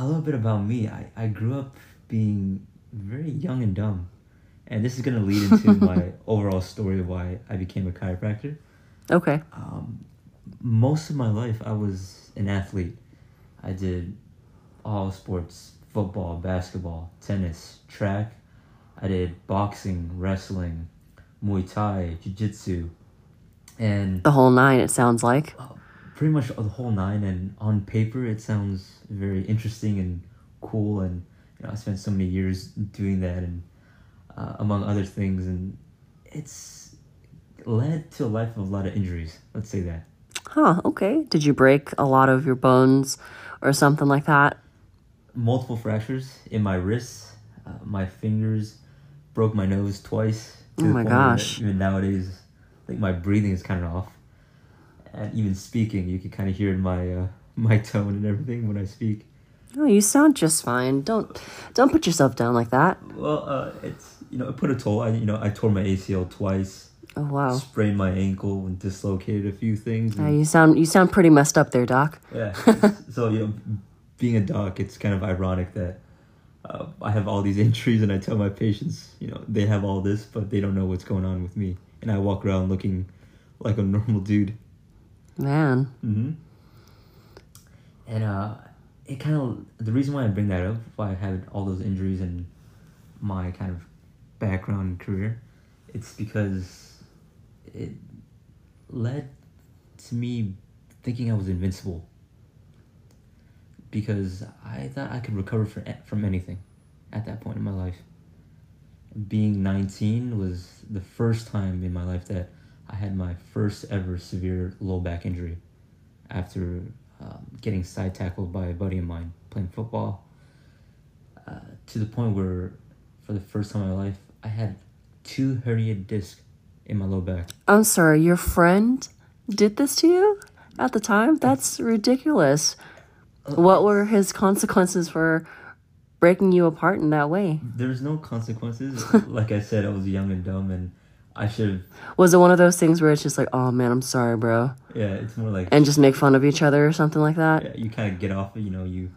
a little bit about me. I, I grew up being very young and dumb. And this is going to lead into my overall story of why I became a chiropractor. Okay. Um, most of my life, I was an athlete. I did all sports football, basketball, tennis, track. I did boxing, wrestling, Muay Thai, Jiu Jitsu. And The whole nine, it sounds like. Pretty much the whole nine and on paper it sounds very interesting and cool and you know i spent so many years doing that and uh, among other things and it's led to a life of a lot of injuries let's say that Huh, okay. Did you break a lot of your bones or something like that? multiple fractures in my wrists uh, my fingers broke my nose twice Oh my gosh. even nowadays i think my breathing is kind of off and even speaking you can kind of hear in my uh, my tone and everything when i speak Oh, you sound just fine. Don't don't put yourself down like that. Well, uh, it's you know it put a toll. I you know I tore my ACL twice, Oh wow. sprained my ankle, and dislocated a few things. Uh, you sound you sound pretty messed up there, Doc. yeah. so you know, being a doc, it's kind of ironic that uh, I have all these injuries, and I tell my patients, you know, they have all this, but they don't know what's going on with me, and I walk around looking like a normal dude. Man. hmm And uh, it kind of the reason why I bring that up, why I had all those injuries and my kind of background and career, it's because it led to me thinking I was invincible. Because I thought I could recover from from anything, at that point in my life. Being nineteen was the first time in my life that I had my first ever severe low back injury after um, getting side tackled by a buddy of mine playing football. Uh, to the point where, for the first time in my life, I had two herniated discs in my low back. I'm sorry, your friend did this to you at the time? That's ridiculous. What were his consequences for breaking you apart in that way? There's no consequences. like I said, I was young and dumb, and I should have. Was it one of those things where it's just like, oh man, I'm sorry, bro, Yeah, it's more like and just make fun of each other or something like that? yeah, you kind of get off. You know, you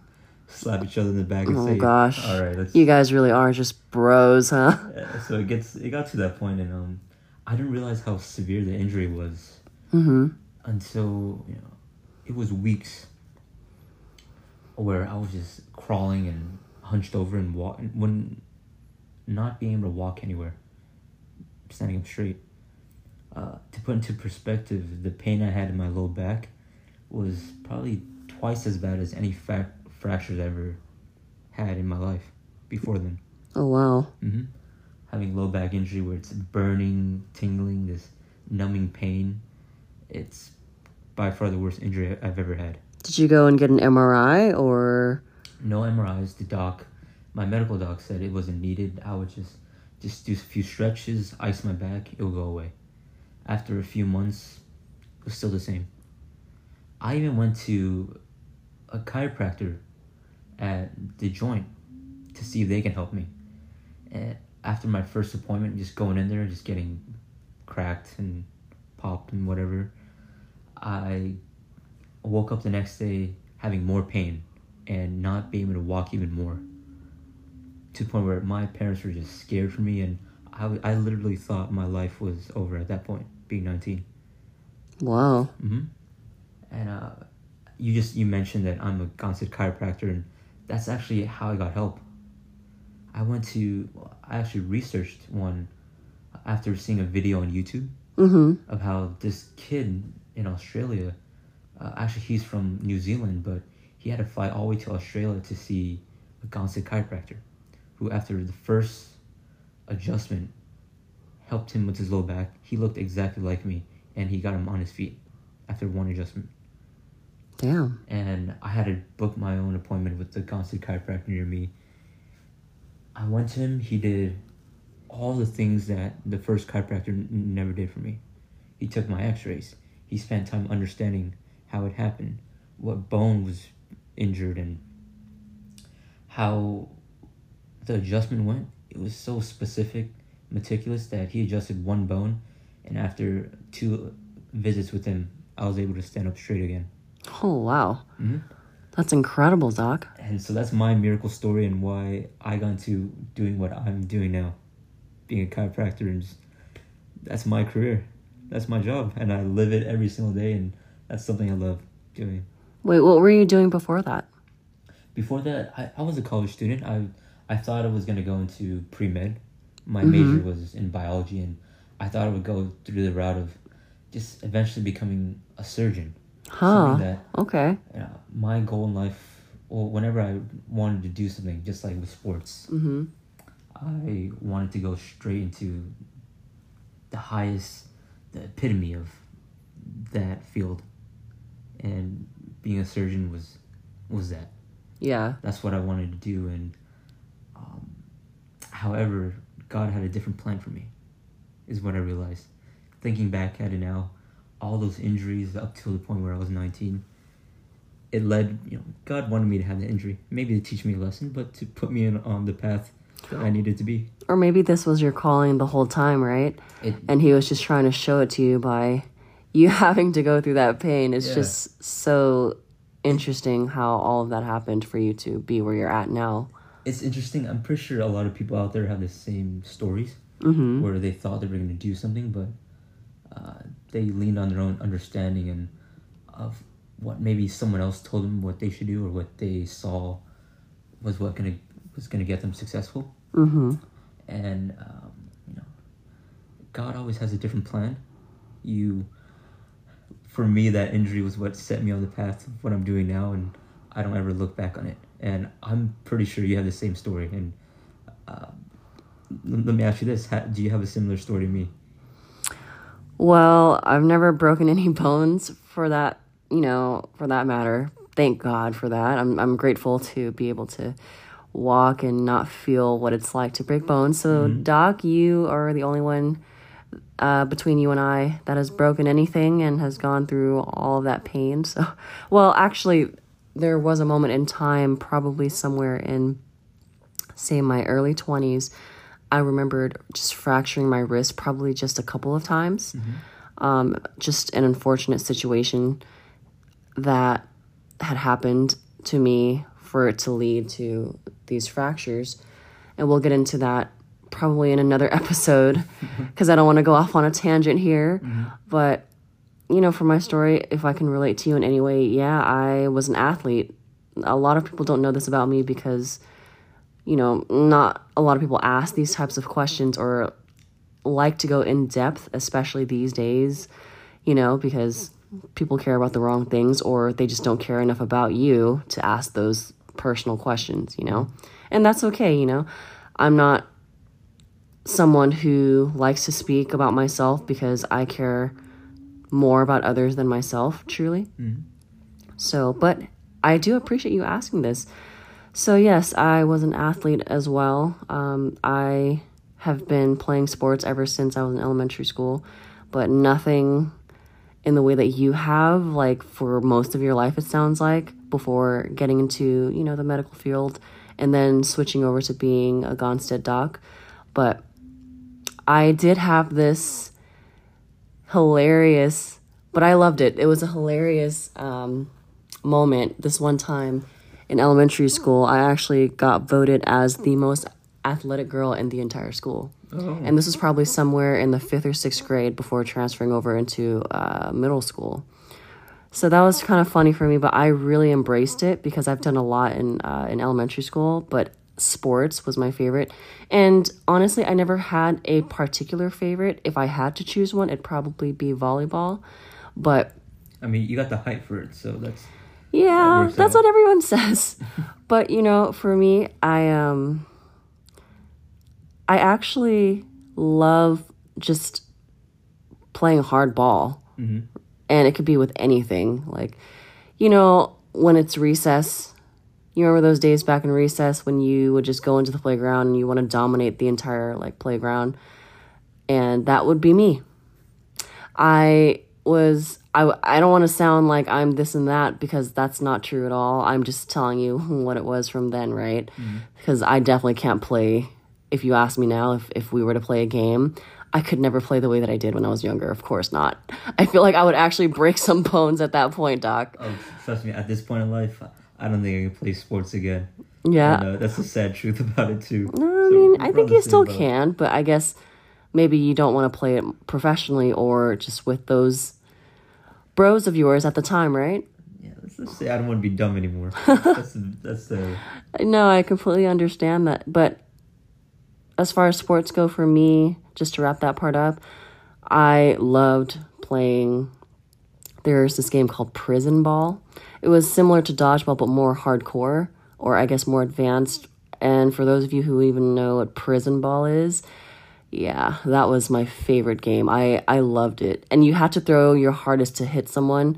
slap each other in the back and say, Oh say, gosh. all right, let's." You guys really are just bros, huh? Yeah, so it gets it got to that point, and um, I didn't realize how severe the injury was Mm-hmm. until you know it was weeks where I was just crawling and hunched over and walk when not being able to walk anywhere, standing up straight. Uh, to put into perspective, the pain I had in my low back was probably twice as bad as any fa- fractures I ever had in my life before then. Oh wow. hmm Having low back injury where it's burning, tingling, this numbing pain, it's by far the worst injury I've ever had. Did you go and get an MRI or? No MRIs. The doc, my medical doc said it wasn't needed. I would just just do a few stretches, ice my back, it will go away. After a few months, it was still the same. I even went to a chiropractor at the joint to see if they can help me. And after my first appointment, just going in there, just getting cracked and popped and whatever, I woke up the next day having more pain and not being able to walk even more. To the point where my parents were just scared for me, and I, I literally thought my life was over at that point, being 19. Wow. hmm And uh, you just you mentioned that I'm a Gonstead chiropractor, and that's actually how I got help. I went to I actually researched one after seeing a video on YouTube Mm-hmm. of how this kid in Australia, uh, actually he's from New Zealand, but he had to fly all the way to Australia to see a Gonstead chiropractor, who after the first adjustment helped him with his low back. He looked exactly like me, and he got him on his feet after one adjustment. Damn. And I had to book my own appointment with the Gonstead chiropractor near me. I went to him. He did all the things that the first chiropractor n- never did for me. He took my X-rays. He spent time understanding how it happened, what bone was injured, and how the adjustment went. It was so specific, meticulous that he adjusted one bone, and after two visits with him, I was able to stand up straight again. Oh wow. hmm That's incredible, Doc. And so that's my miracle story and why I got into doing what I'm doing now, being a chiropractor, and just, that's my career, that's my job, and I live it every single day, and that's something I love doing. Wait, what were you doing before that? Before that, I, I was a college student. I I thought I was gonna go into pre med. My major was in biology, and I thought I would go through the route of just eventually becoming a surgeon. Huh. That Okay. uh, my goal in life, or whenever I wanted to do something, just like with sports, Mm-hmm. I wanted to go straight into the highest, the epitome of that field, and being a surgeon was was that. Yeah. That's what I wanted to do, and however, God had a different plan for me, is what I realized. Thinking back at it now, all those injuries up till the point where I was nineteen, it led you know God wanted me to have the injury, maybe to teach me a lesson, but to put me in on the path that I oh. needed to be. Or maybe this was your calling the whole time, right? It And he was just trying to show it to you by you having to go through that pain. It's Yeah. just so interesting how all of that happened for you to be where you're at now. It's interesting. I'm pretty sure a lot of people out there have the same stories Mm-hmm. where they thought they were going to do something, but uh, they leaned on their own understanding and of what maybe someone else told them what they should do or what they saw was what gonna was gonna get them successful. Mm-hmm. And um, you know, God always has a different plan. You, for me, that injury was what set me on the path of what I'm doing now, and I don't ever look back on it. And I'm pretty sure you have the same story. And uh, let me ask you this: ha- Do you have a similar story to me? Well, I've never broken any bones for that, you know, for that matter. Thank God for that. I'm I'm grateful to be able to walk and not feel what it's like to break bones. So, Doc, you are the only one uh, between you and I that has broken anything and has gone through all of that pain. So, well, actually, there was a moment in time, probably somewhere in, say, my early 20s. I remembered just fracturing my wrist probably just a couple of times. Mm-hmm. Um, just an unfortunate situation that had happened to me for it to lead to these fractures. And we'll get into that probably in another episode mm-hmm. because I don't want to go off on a tangent here. Mm-hmm. But, you know, for my story, if I can relate to you in any way, yeah, I was an athlete. A lot of people don't know this about me because you know, not a lot of people ask these types of questions or like to go in depth, especially these days, you know, because people care about the wrong things or they just don't care enough about you to ask those personal questions, you know? And that's okay, you know? I'm not someone who likes to speak about myself because I care more about others than myself, truly. So, but I do appreciate you asking this. So, yes, I was an athlete as well. Um, I have been playing sports ever since I was in elementary school, but nothing in the way that you have, like for most of your life, it sounds like, before getting into, you know, the medical field and then switching over to being a Gonstead doc. But I did have this hilarious, but I loved it. It was a hilarious um, moment this one time in elementary school. I actually got voted as the most athletic girl in the entire school. And this was probably somewhere in the fifth or sixth grade before transferring over into uh, middle school. So that was kind of funny for me, but I really embraced it because I've done a lot in uh, in elementary school. But sports was my favorite, and honestly, I never had a particular favorite. If I had to choose one, it'd probably be volleyball. But I mean, you got the height for it, so that's yeah, works that's out. what everyone says. but you know, for me, I um I actually love just playing hardball. And it could be with anything. Like, you know, when it's recess, you remember those days back in recess when you would just go into the playground and you want to dominate the entire like playground? And that would be me. I was I I don't want to sound like I'm this and that because that's not true at all. I'm just telling you what it was from then, right? Mm-hmm. Because I definitely can't play if you ask me now if if we were to play a game, I could never play the way that I did when I was younger. Of course not. I feel like I would actually break some bones at that point, doc. Oh, trust me, at this point in life, I don't think I can play sports again. Yeah. And, uh, that's the sad truth about it too. No, I So mean, I think you still boat. can, but I guess maybe you don't want to play it professionally or just with those bros of yours at the time, right? Yeah, let's just say I don't want to be dumb anymore. that's the, that's the No, I completely understand that. But as far as sports go for me, just to wrap that part up, I loved playing. There's this game called Prison Ball. It was similar to dodgeball, but more hardcore, or I guess more advanced. And for those of you who even know what Prison Ball is, yeah, that was my favorite game. I, I loved it. And you had to throw your hardest to hit someone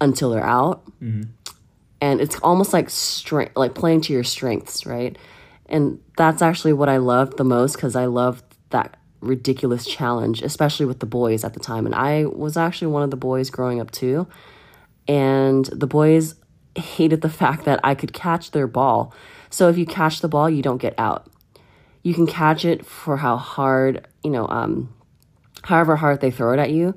until they're out mm-hmm. and it's almost like strength like playing to your strengths right and that's actually what i loved the most because i loved that ridiculous challenge especially with the boys at the time and i was actually one of the boys growing up too and the boys hated the fact that i could catch their ball so if you catch the ball you don't get out you can catch it for how hard you know um however hard they throw it at you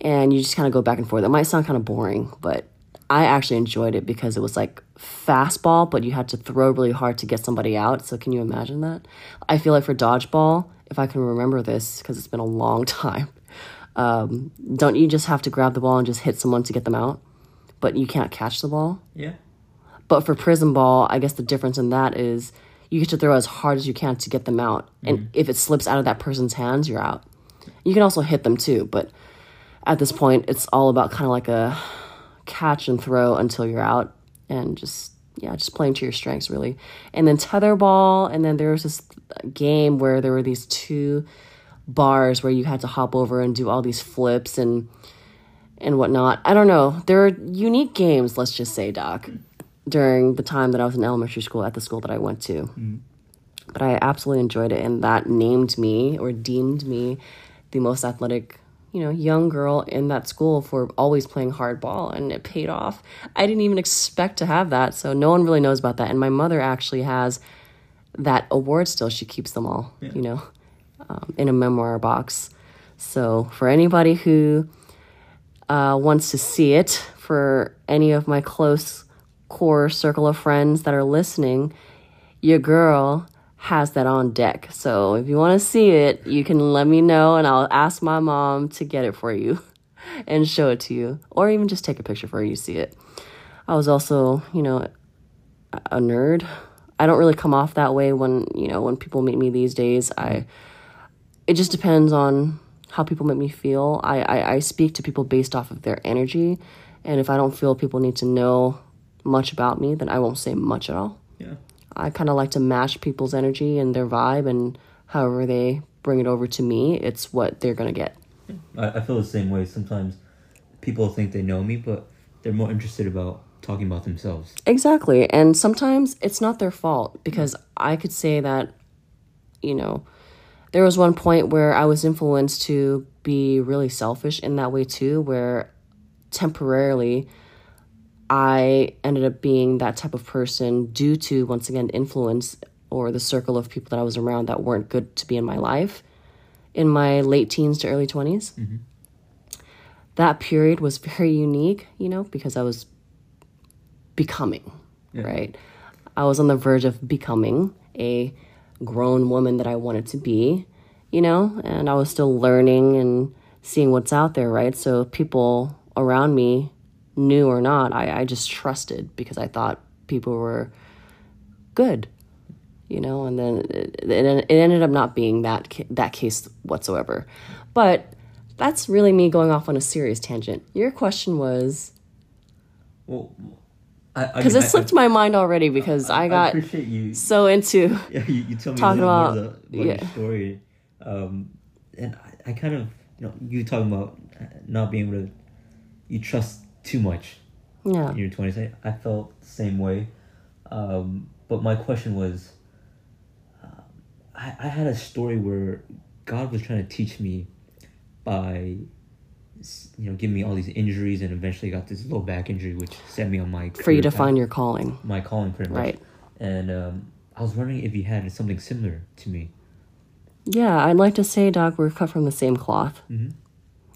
and you just kind of go back and forth. It might sound kind of boring, but I actually enjoyed it because it was like fastball, but you had to throw really hard to get somebody out. So can you imagine that? I feel like for dodgeball, if I can remember this because it's been a long time, um, don't you just have to grab the ball and just hit someone to get them out? But you can't catch the ball. yeah. But for prison ball, I guess the difference in that is you get to throw as hard as you can to get them out. And mm. if it slips out of that person's hands, you're out. You can also hit them too, but at this point, it's all about kind of like a catch and throw until you're out and just, yeah, just playing to your strengths really. And then tetherball, and then there was this game where there were these two bars where you had to hop over and do all these flips and and whatnot. I don't know. There are unique games, let's just say, Doc, during the time that I was in elementary school at the school that I went to. But I absolutely enjoyed it, and that named me or deemed me the most athletic, you know, young girl in that school for always playing hardball, and it paid off. I didn't even expect to have that, so no one really knows about that. And my mother actually has that award still. She keeps them all, you know, um, in a memoir box. So for anybody who uh, wants to see it, for any of my close core circle of friends that are listening, your girl has that on deck. So if you want to see it, you can let me know and I'll ask my mom to get it for you and show it to you, or even just take a picture for you see it. I was also, you know, a nerd. I don't really come off that way when, you know, when people meet me these days. I it just depends on how people make me feel. I, I, I speak to people based off of their energy. And if I don't feel people need to know much about me, then I won't say much at all. Yeah. I kind of like to match people's energy and their vibe, and however they bring it over to me, it's what they're going to get. I, I feel the same way. Sometimes people think they know me, but they're more interested about talking about themselves. Exactly. And sometimes it's not their fault because mm. I could say that, you know, there was one point where I was influenced to be really selfish in that way too, where temporarily I ended up being that type of person due to, once again, influence or the circle of people that I was around that weren't good to be in my life in my late teens to early 20s. Mm-hmm. That period was very unique, you know, because I was becoming, right? I was on the verge of becoming a grown woman that I wanted to be, you know, and I was still learning and seeing what's out there, right? So people around me, knew or not, I, I just trusted because I thought people were good, you know, and then it, it, ended up not being that that case whatsoever. But that's really me going off on a serious tangent. Your question was Well, because it slipped my mind already because I, I got you. so into Yeah, you, you told me Talking about- the, about yeah. your story, um, and I, I kind of you know you talking about not being able to you trust too much yeah in your twenties. I, I felt the same way, um, but my question was, um, I, I had a story where God was trying to teach me by you know give me all these injuries and eventually got this low back injury which set me on my for you to path find your calling. my calling pretty much. Right. And um, I was wondering if you had something similar to me. Yeah, I'd like to say, Doc, we're cut from the same cloth. Mhm.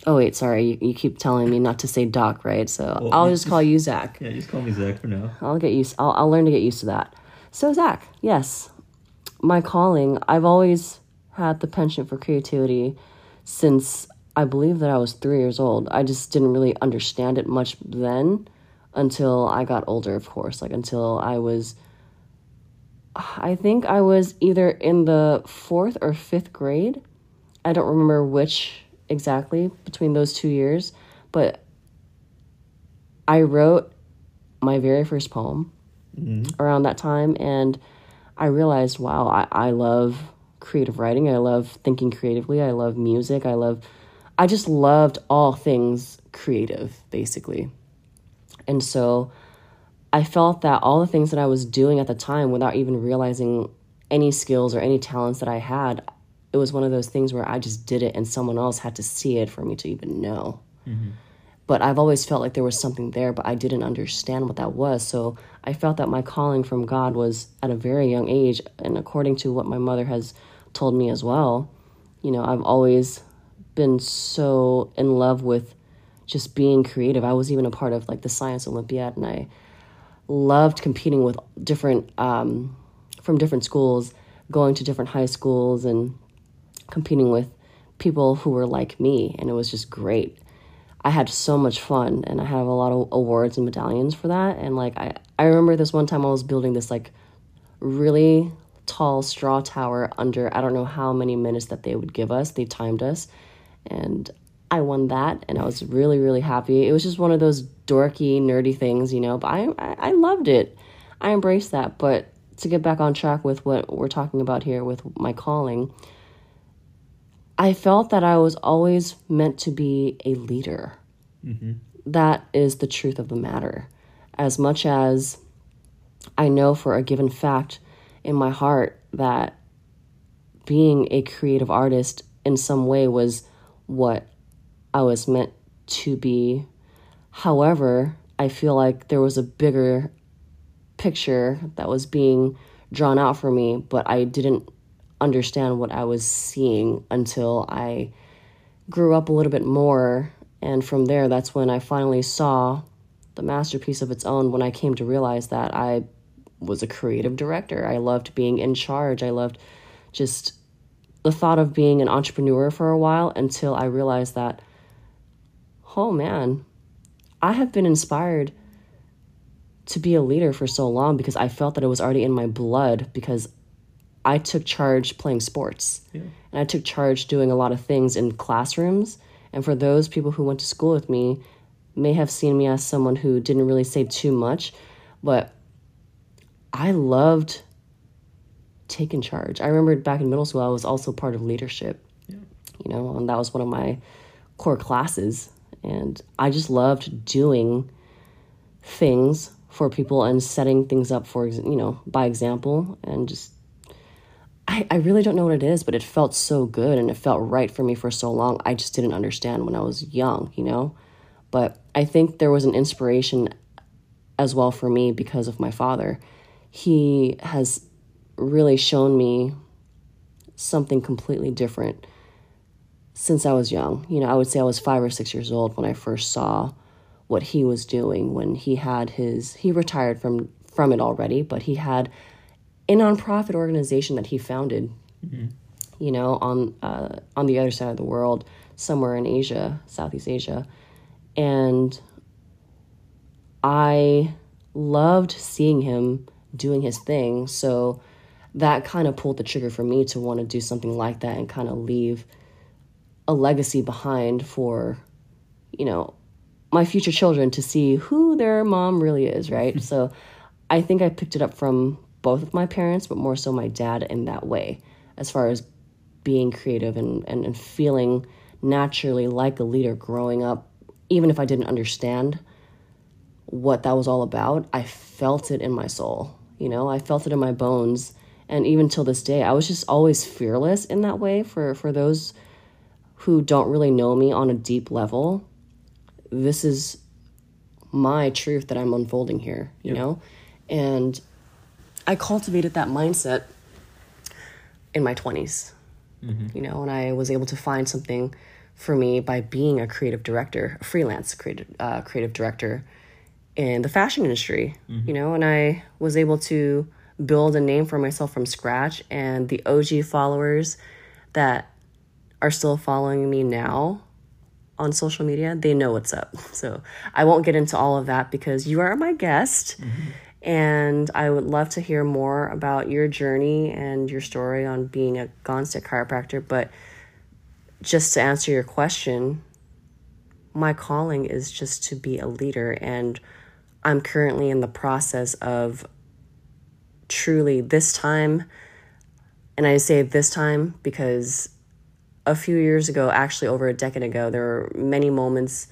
Oh wait, sorry. You, you keep telling me not to say Doc, right? So Well, I'll just call you Zak. Yeah, just call me Zak for now. I'll get used. I'll I'll learn to get used to that. So Zak, yes, my calling. I've always had the penchant for creativity since I believe that I was three years old. I just didn't really understand it much then until I got older, of course. Like until I was. I think I was either in the fourth or fifth grade. I don't remember which exactly between those two years, but I wrote my very first poem mm-hmm. around that time and I realized, wow, I, I love creative writing. I love thinking creatively. I love music. I love I just loved all things creative, basically. And so I felt that all the things that I was doing at the time without even realizing any skills or any talents that I had, it was one of those things where I just did it and someone else had to see it for me to even know. Mm-hmm. But I've always felt like there was something there, but I didn't understand what that was. So I felt that my calling from God was at a very young age. And according to what my mother has told me as well, you know, I've always been so in love with just being creative. I was even a part of like the Science Olympiad, and I loved competing with different um, from different schools, going to different high schools and competing with people who were like me, and it was just great. I had so much fun, and I have a lot of awards and medallions for that. And like I, I remember this one time I was building this like really tall straw tower under I don't know how many minutes that they would give us. They timed us, and I won that, and I was really really happy. It was just one of those dorky nerdy things, you know. But I I, I loved it. I embraced that. But to get back on track with what we're talking about here with my calling, I felt that I was always meant to be a leader. Mm-hmm. That is the truth of the matter. As much as I know for a given fact in my heart that being a creative artist in some way was what I was meant to be. However, I feel like there was a bigger picture that was being drawn out for me, but I didn't understand what I was seeing until I grew up a little bit more. And from there, that's when I finally saw the masterpiece of its own when I came to realize that I was a creative director. I loved being in charge. I loved just the thought of being an entrepreneur for a while until I realized that, oh man, I have been inspired to be a leader for so long because I felt that it was already in my blood because I took charge playing sports. Yeah. And I took charge doing a lot of things in classrooms. And for those people who went to school with me, may have seen me as someone who didn't really say too much, but I loved taking charge. I remember back in middle school, I was also part of leadership, Yeah. you know, and that was one of my core classes. And I just loved doing things for people and setting things up for, you know, by example and just I, I really don't know what it is, but it felt so good and it felt right for me for so long. I just didn't understand when I was young, you know? But I think there was an inspiration as well for me because of my father. He has really shown me something completely different since I was young. You know, I would say I was five or six years old when I first saw what he was doing when he had his he retired from from it already, but he had a nonprofit organization that he founded. You know, on uh, on the other side of the world, somewhere in Asia, Southeast Asia, and I loved seeing him doing his thing. So that kind of pulled the trigger for me to want to do something like that and kind of leave a legacy behind for, you know, my future children to see who their mom really is, right? so I think I picked it up from both of my parents, but more so my dad in that way, as far as being creative and, and, and feeling naturally like a leader growing up, even if I didn't understand what that was all about, I felt it in my soul. You know, I felt it in my bones. And even till this day, I was just always fearless in that way for, for those who don't really know me on a deep level. This is my truth that I'm unfolding here, you Yep. know? And I cultivated that mindset in my 20s, you know, and I was able to find something for me by being a creative director, a freelance creative uh, creative director in the fashion industry. You know, and I was able to build a name for myself from scratch, and the OG followers that are still following me now on social media, they know what's up. So I won't get into all of that because you are my guest. Mm-hmm. And I would love to hear more about your journey and your story on being a Gonstead chiropractor. But just to answer your question, my calling is just to be a leader. And I'm currently in the process of truly this time, and I say this time because a few years ago, actually over a decade ago, there were many moments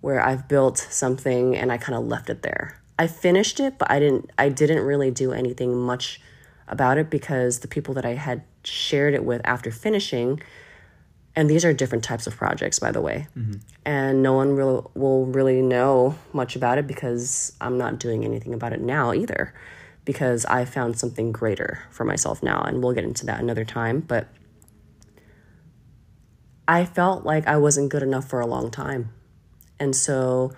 where I've built something and I kind of left it there. I finished it, but I didn't I didn't really do anything much about it because the people that I had shared it with after finishing and these are different types of projects by the way. Mm-hmm. And no one will will really know much about it because I'm not doing anything about it now either because I found something greater for myself now and we'll get into that another time, but I felt like I wasn't good enough for a long time. And so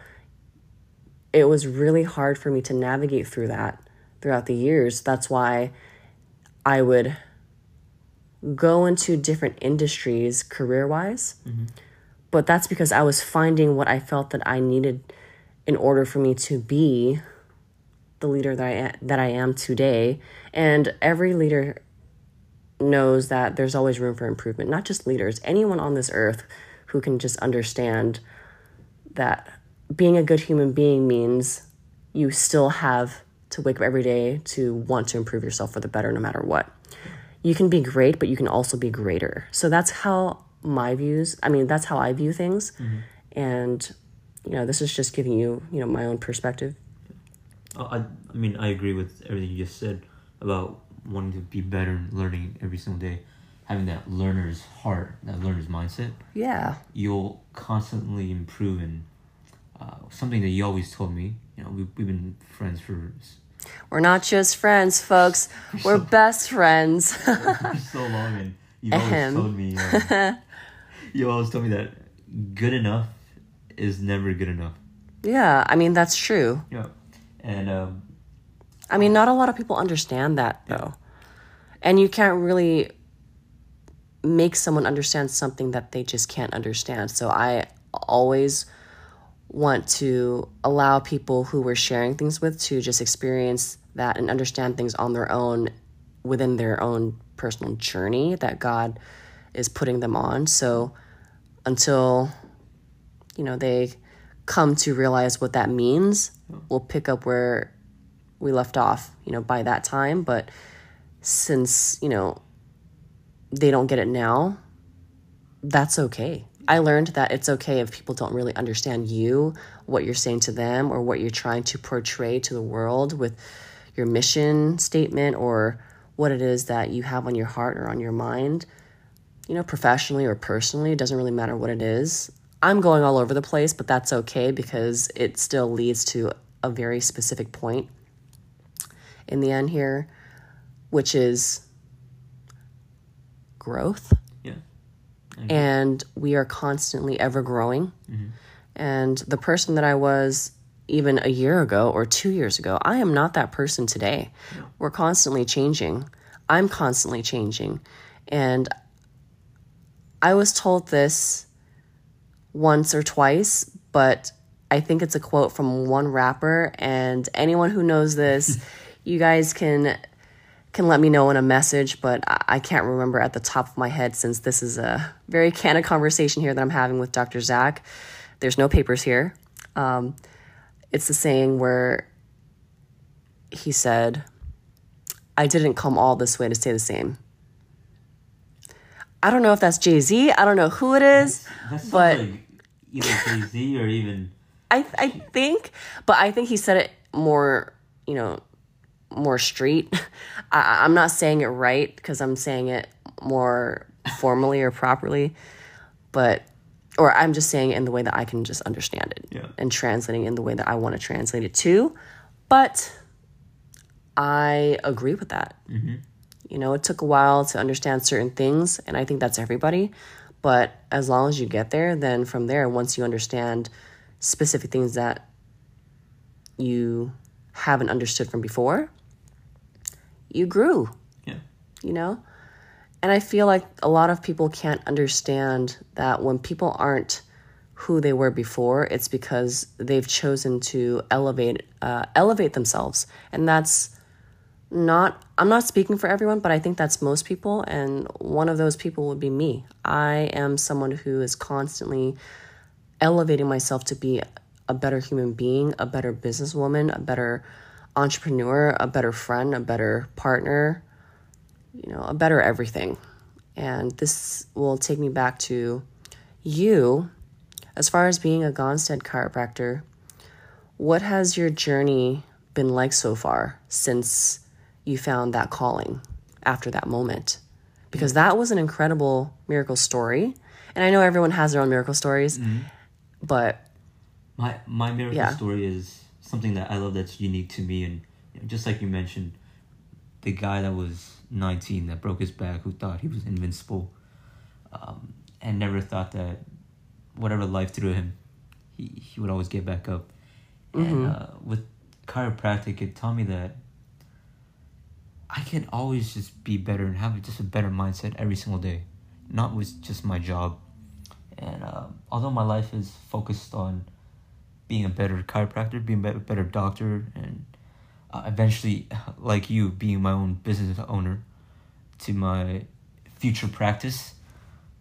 it was really hard for me to navigate through that throughout the years. That's why I would go into different industries career wise. Mm-hmm. But that's because I was finding what I felt that I needed in order for me to be the leader that I am, that I am today. And every leader knows that there's always room for improvement, not just leaders, anyone on this earth who can just understand that being a good human being means you still have to wake up every day to want to improve yourself for the better no matter what. You can be great, but you can also be greater. So that's how my views, I mean, that's how I view things. Mm-hmm. And, you know, this is just giving you, you know, my own perspective. I, I mean, I agree with everything you just said about wanting to be better and learning every single day, having that learner's heart, that learner's mindset. Yeah. You'll constantly improve in uh, something that you always told me. You know, we've, we've been friends for We're not just friends, folks. We're best friends. for so long, and you've always told me. Um, you always told me that good enough is never good enough. yeah, I mean, that's true. Yeah, and um, I mean, not a lot of people understand that though. And you can't really make someone understand something that they just can't understand. So I always want to allow people who we're sharing things with to just experience that and understand things on their own within their own personal journey that God is putting them on. So until you know they come to realize what that means, we'll pick up where we left off, you know, by that time. But since, you know, they don't get it now, that's okay. I learned that it's okay if people don't really understand you, what you're saying to them, or what you're trying to portray to the world with your mission statement or what it is that you have on your heart or on your mind. You know, professionally or personally, it doesn't really matter what it is. I'm going all over the place, but that's okay because it still leads to a very specific point in the end here, which is growth. yeah, And we are constantly ever growing. Mm-hmm. And the person that I was even a year ago or two years ago, I am not that person today. We're constantly changing. I'm constantly changing. And I was told this once or twice, but I think it's a quote from one rapper. And anyone who knows this, you guys can can let me know in a message, but I can't remember at the top of my head since this is a very candid conversation here that I'm having with Dr. Zak. There's no papers here. Um, it's the saying where he said, I didn't come all this way to stay the same. I don't know if that's Jay Z. I don't know who it is. that sounds But- like either Jay Z or even I I think, but I think he said it more, you know, more street. I, I'm not saying it right because I'm saying it more formally or properly, but or I'm just saying it in the way that I can just understand it Yeah. and translating in the way that I want to translate it to. But I agree with that. Mm-hmm. You know, it took a while to understand certain things, and I think that's everybody. But as long as you get there, then from there, once you understand specific things that you haven't understood from before, you grew, Yeah. you know? And I feel like a lot of people can't understand that when people aren't who they were before, it's because they've chosen to elevate uh, elevate themselves, and that's not. I'm not speaking for everyone, but I think that's most people, and one of those people would be me. I am someone who is constantly elevating myself to be a better human being, a better businesswoman, a better entrepreneur, a better friend, a better partner, you know, a better everything. And this will take me back to you as far as being a Gonstead chiropractor. What has your journey been like so far since you found that calling after that moment? Because that was an incredible miracle story. And I know everyone has their own miracle stories, but My my miracle Yeah. story is something that I love that's unique to me, and just like you mentioned, the guy that was nineteen that broke his back, who thought he was invincible, um, and never thought that whatever life threw him, he he would always get back up. And uh, with chiropractic, it taught me that I can always just be better and have just a better mindset every single day, not with just my job. And um, although my life is focused on being a better chiropractor, being a better doctor, and uh, eventually, like you, being my own business owner to my future practice,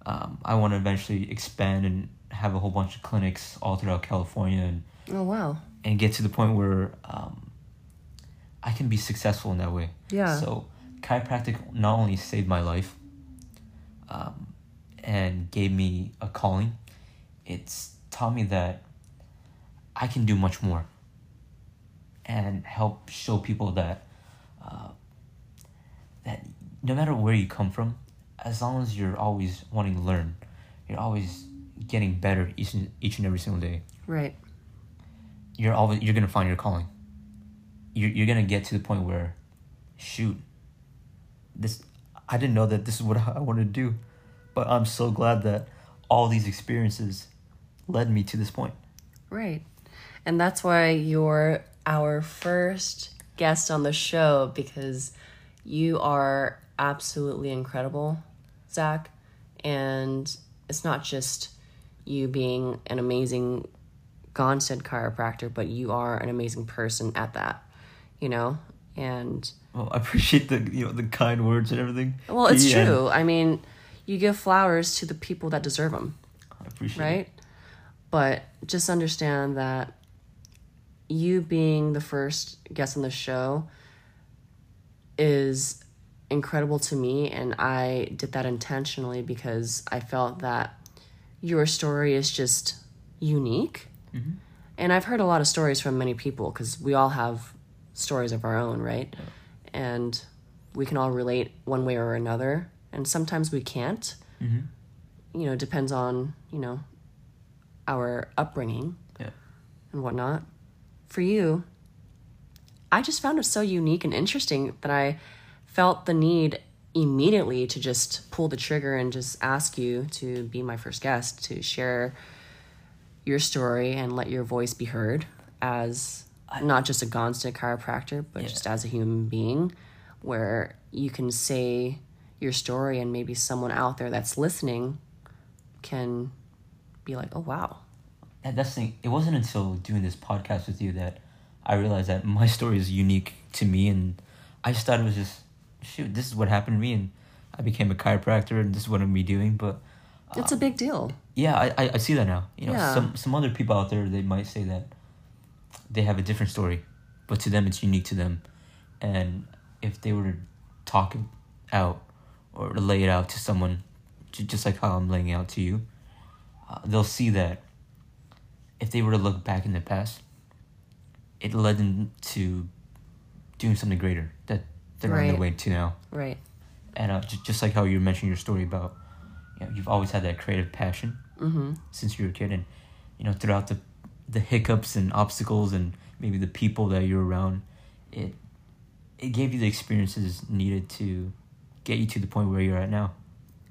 um, I want to eventually expand and have a whole bunch of clinics all throughout California and oh wow. and get to the point where um, I can be successful in that way. Yeah. So chiropractic not only saved my life, um, and gave me a calling, it's taught me that I can do much more. And help show people that uh, that no matter where you come from, as long as you're always wanting to learn, you're always getting better each and, each and every single day Right. you're always you're gonna find your calling. You're you're gonna get to the point where, shoot, this I didn't know that this is what I wanted to do, but I'm so glad that all these experiences led me to this point. Right. And that's why you're our first guest on the show because you are absolutely incredible, Zak. And it's not just you being an amazing Gonstead chiropractor, but you are an amazing person at that, you know? And Well, I appreciate the you know the kind words and everything. well, it's Yeah, true. I mean, you give flowers to the people that deserve them. I appreciate it. right? But just understand that you being the first guest on the show is incredible to me, and I did that intentionally because I felt that your story is just unique. Mm-hmm. And I've heard a lot of stories from many people because we all have stories of our own, right? And we can all relate one way or another, and sometimes we can't Mm-hmm. you know, depends on, you know, our upbringing Yeah. and whatnot. For you, I just found it so unique and interesting that I felt the need immediately to just pull the trigger and just ask you to be my first guest to share your story and let your voice be heard as not just a Gonstead chiropractor, but Yeah. just as a human being, where you can say your story and maybe someone out there that's listening can be like, oh, wow. And that's the thing. It wasn't until doing this podcast with you that I realized that my story is unique to me, and I just thought it was just shoot. This is what happened to me, and I became a chiropractor, and this is what I'm be doing. But It's a um, big deal. yeah, I, I, I see that now. You know, Yeah. some some other people out there they might say that they have a different story, but to them it's unique to them, and if they were to talk it out or lay it out to someone, just like how I'm laying it out to you, uh, they'll see that if they were to look back in the past, it led them to doing something greater that they're on their Right. way to now Right. and uh, j- just like how you mentioned your story about you know you've always had that creative passion Mm-hmm. since you were a kid and you know throughout the the hiccups and obstacles and maybe the people that you're around it it gave you the experiences needed to get you to the point where you're at now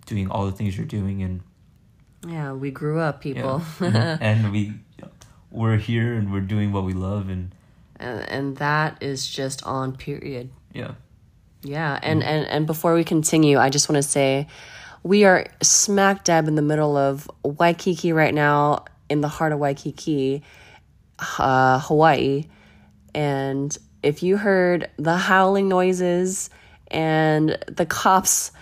doing all the things you're doing and Yeah, we grew up, people. Mhm. and we we're here and we're doing what we love and and, and that is just on period. yeah. Yeah, and, and, and before we continue, I just want to say we are smack dab in the middle of Waikiki right now, in the heart of Waikiki, uh, Hawaii. And if you heard the howling noises and the cops,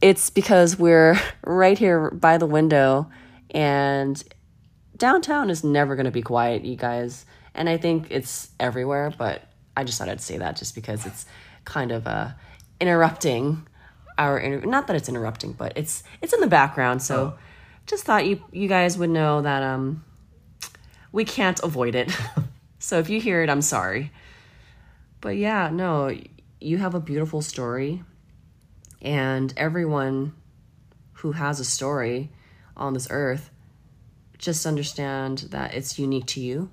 it's because we're right here by the window, and downtown is never going to be quiet, you guys. And I think it's everywhere, but I just thought I'd say that just because it's kind of uh, interrupting our inter- not that it's interrupting, but it's it's in the background. So just thought you you guys would know that um we can't avoid it. so if you hear it, I'm sorry. But yeah, no, you have a beautiful story, and everyone who has a story on this earth just understand that it's unique to you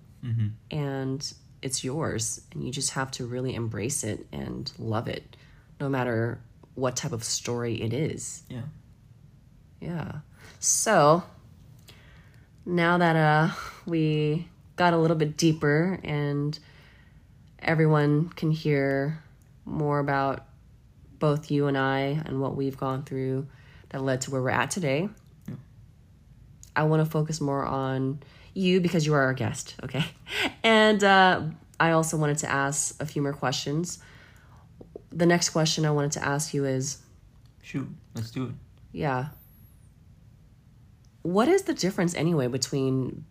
and it's yours and you just have to really embrace it and love it no matter what type of story it is Yeah. yeah so now that uh we got a little bit deeper and everyone can hear more about both you and I and what we've gone through that led to where we're at today. I want to focus more on you because you are our guest, okay? And uh, I also wanted to ask a few more questions. The next question I wanted to ask you is Shoot, let's do it. yeah. What is the difference anyway between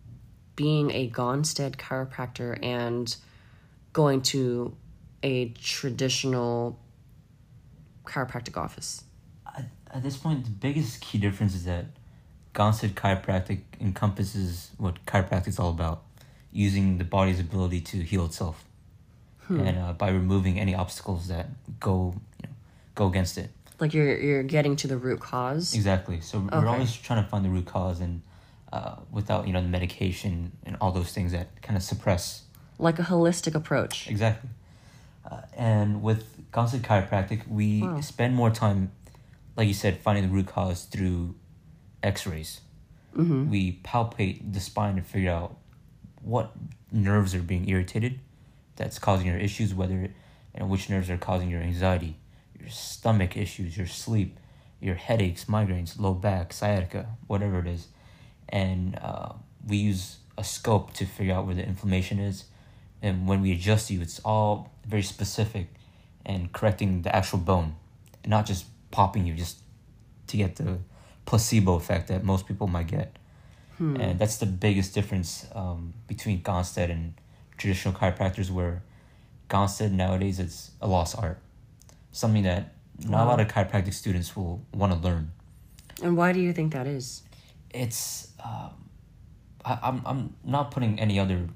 being a Gonstead chiropractor and going to a traditional chiropractic office? At, at this point, the biggest key difference is that Gonstead chiropractic encompasses what chiropractic is all about, using the body's ability to heal itself, and uh, by removing any obstacles that go, you know, go against it. Like you're you're getting to the root cause. Exactly. So Okay. we're always trying to find the root cause, and uh, without you know the medication and all those things that kind of suppress Like a holistic approach. Exactly. Uh, and with Gonstead Chiropractic, we Wow. spend more time, like you said, finding the root cause through x rays. Mm-hmm. We palpate the spine to figure out what nerves are being irritated that's causing your issues, whether and which nerves are causing your anxiety, your stomach issues, your sleep, your headaches, migraines, low back, sciatica, whatever it is. And uh, we use a scope to figure out where the inflammation is. And when we adjust you, it's all very specific and correcting the actual bone, not just popping you just to get the placebo effect that most people might get. And that's the biggest difference um, between Gonstead and traditional chiropractors, where Gonstead nowadays it's a lost art, something that not a lot of chiropractic students will want to learn. And why do you think that is? It's um, I, I'm I'm not putting any other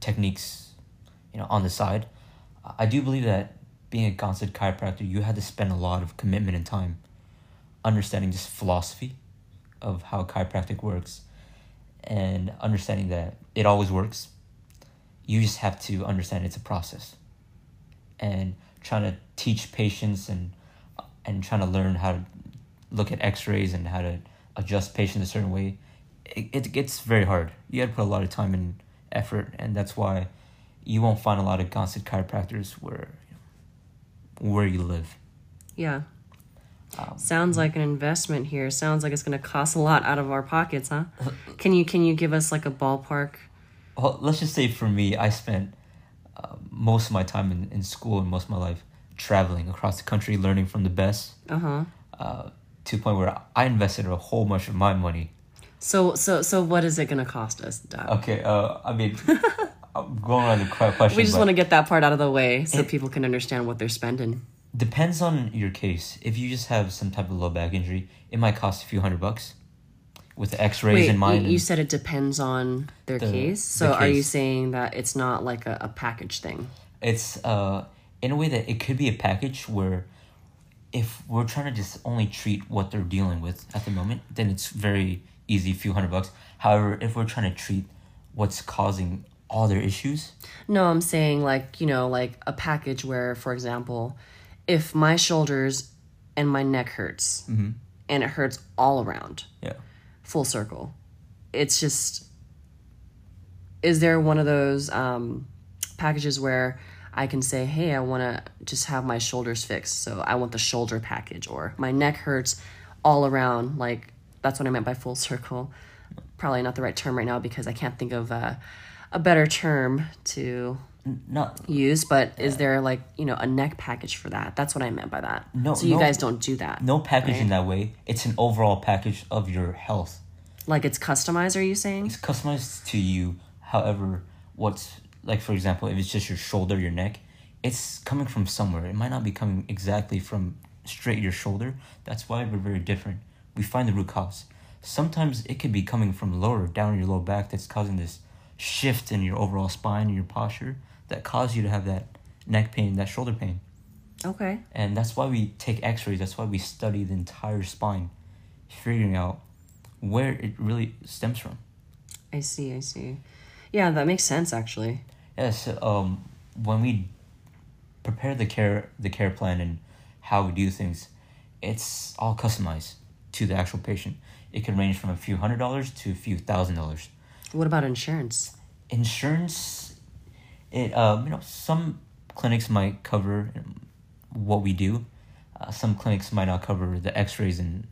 techniques, you know, on the side. I do believe that being a Gonstead chiropractor, you had to spend a lot of commitment and time understanding just philosophy of how chiropractic works and understanding that it always works. You just have to understand it's a process. And trying to teach patients and and trying to learn how to look at x-rays and how to adjust patients a certain way, it, it gets very hard. You got to put a lot of time and effort and that's why you won't find a lot of Gonstead chiropractors where where you live. Yeah. Um, Sounds like an investment here. Sounds like it's going to cost a lot out of our pockets, huh? Can you can you give us like a ballpark? Well, let's just say for me, I spent uh, most of my time in, in school and most of my life traveling across the country, learning from the best, Uh huh. uh, to the point where I invested a whole bunch of my money. So so so what is it going to cost us, Dad? Okay, uh, I mean, I'm going on the question. we just want to get that part out of the way so people can understand what they're spending. depends on your case. If you just have some type of low back injury, it might cost a few hundred bucks. With the X-rays Wait, in you, mind, you said it depends on their The- case. the So are you saying that it's not like a, a package thing? it's uh in a way that it could be a package where if we're trying to just only treat what they're dealing with at the moment then it's very easy few hundred bucks however if we're trying to treat what's causing all their issues No, I'm saying like, you know, like a package where, for example, if my shoulders and my neck hurts Mm-hmm. and it hurts all around, yeah full circle. It's just is there one of those um, packages where I can say, hey, I want to just have my shoulders fixed. So I want the shoulder package, or my neck hurts all around. Like, that's what I meant by full circle. Probably not the right term right now because I can't think of uh, a better term to Not use. But is there like, you know, a neck package for that? That's what I meant by that. No, So you no. guys don't do that. no packaging Right. that way. It's an overall package of your health. Like it's customized, are you saying? It's customized to you. However, what's like for example, if it's just your shoulder, your neck, it's coming from somewhere. It might not be coming exactly from straight your shoulder. That's why we're very different. We find the root cause. Sometimes it could be coming from lower down your low back that's causing this shift in your overall spine and your posture that cause you to have that neck pain, that shoulder pain. Okay. And that's why we take x rays, that's why we study the entire spine, figuring out where it really stems from. I see, I see. Yeah, that makes sense actually. Yes, um, when we prepare the care the care plan and how we do things, it's all customized to the actual patient. It can range from a few hundred dollars to a few thousand dollars. What about insurance? Insurance, it um, you know some clinics might cover what we do. Uh, some clinics might not cover the X rays and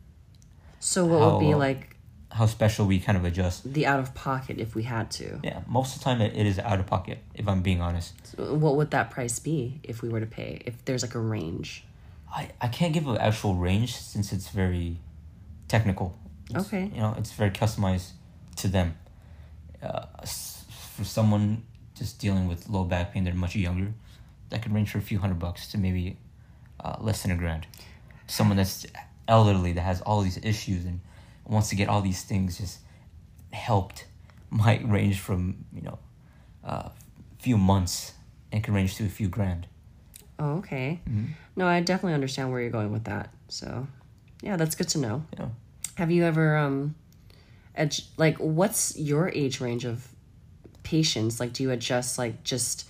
So what would be like how special we kind of adjust. the out of pocket if we had to? Yeah, most of the time it, it is out of pocket. If I'm being honest. So what would that price be if we were to pay? If there's like a range? I, I can't give an actual range since it's very technical. It's- Okay. You know, it's very customized to them. Uh, for someone just dealing with low back pain, they're much younger, that could range for a few hundred bucks to maybe uh, less than a grand. Someone that's elderly that has all these issues and wants to get all these things just helped might range from, you know, a few months and can range to a few grand. Oh, okay. Mhm. No, I definitely understand where you're going with that. So, yeah, that's good to know. Know, Have you ever um, edge, like what's your age range of patients? Like, do you adjust like just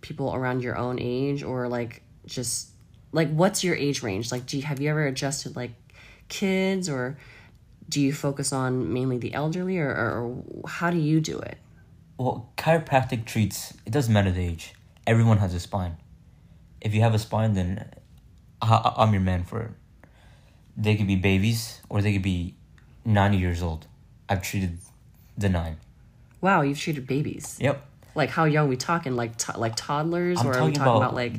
people around your own age, or like just like what's your age range? Like, do you have you ever adjusted like kids, or do you focus on mainly the elderly, or, or, how do you do it? Well, chiropractic treats, it doesn't matter the age. Everyone has a spine. If you have a spine, then I, I'm your man for it. They could be babies or they could be 90 years old. I've treated the nine. Wow, you've treated babies. Yep. Like how young we talking? Like to- like toddlers, I'm or are we talking talking about, about- like?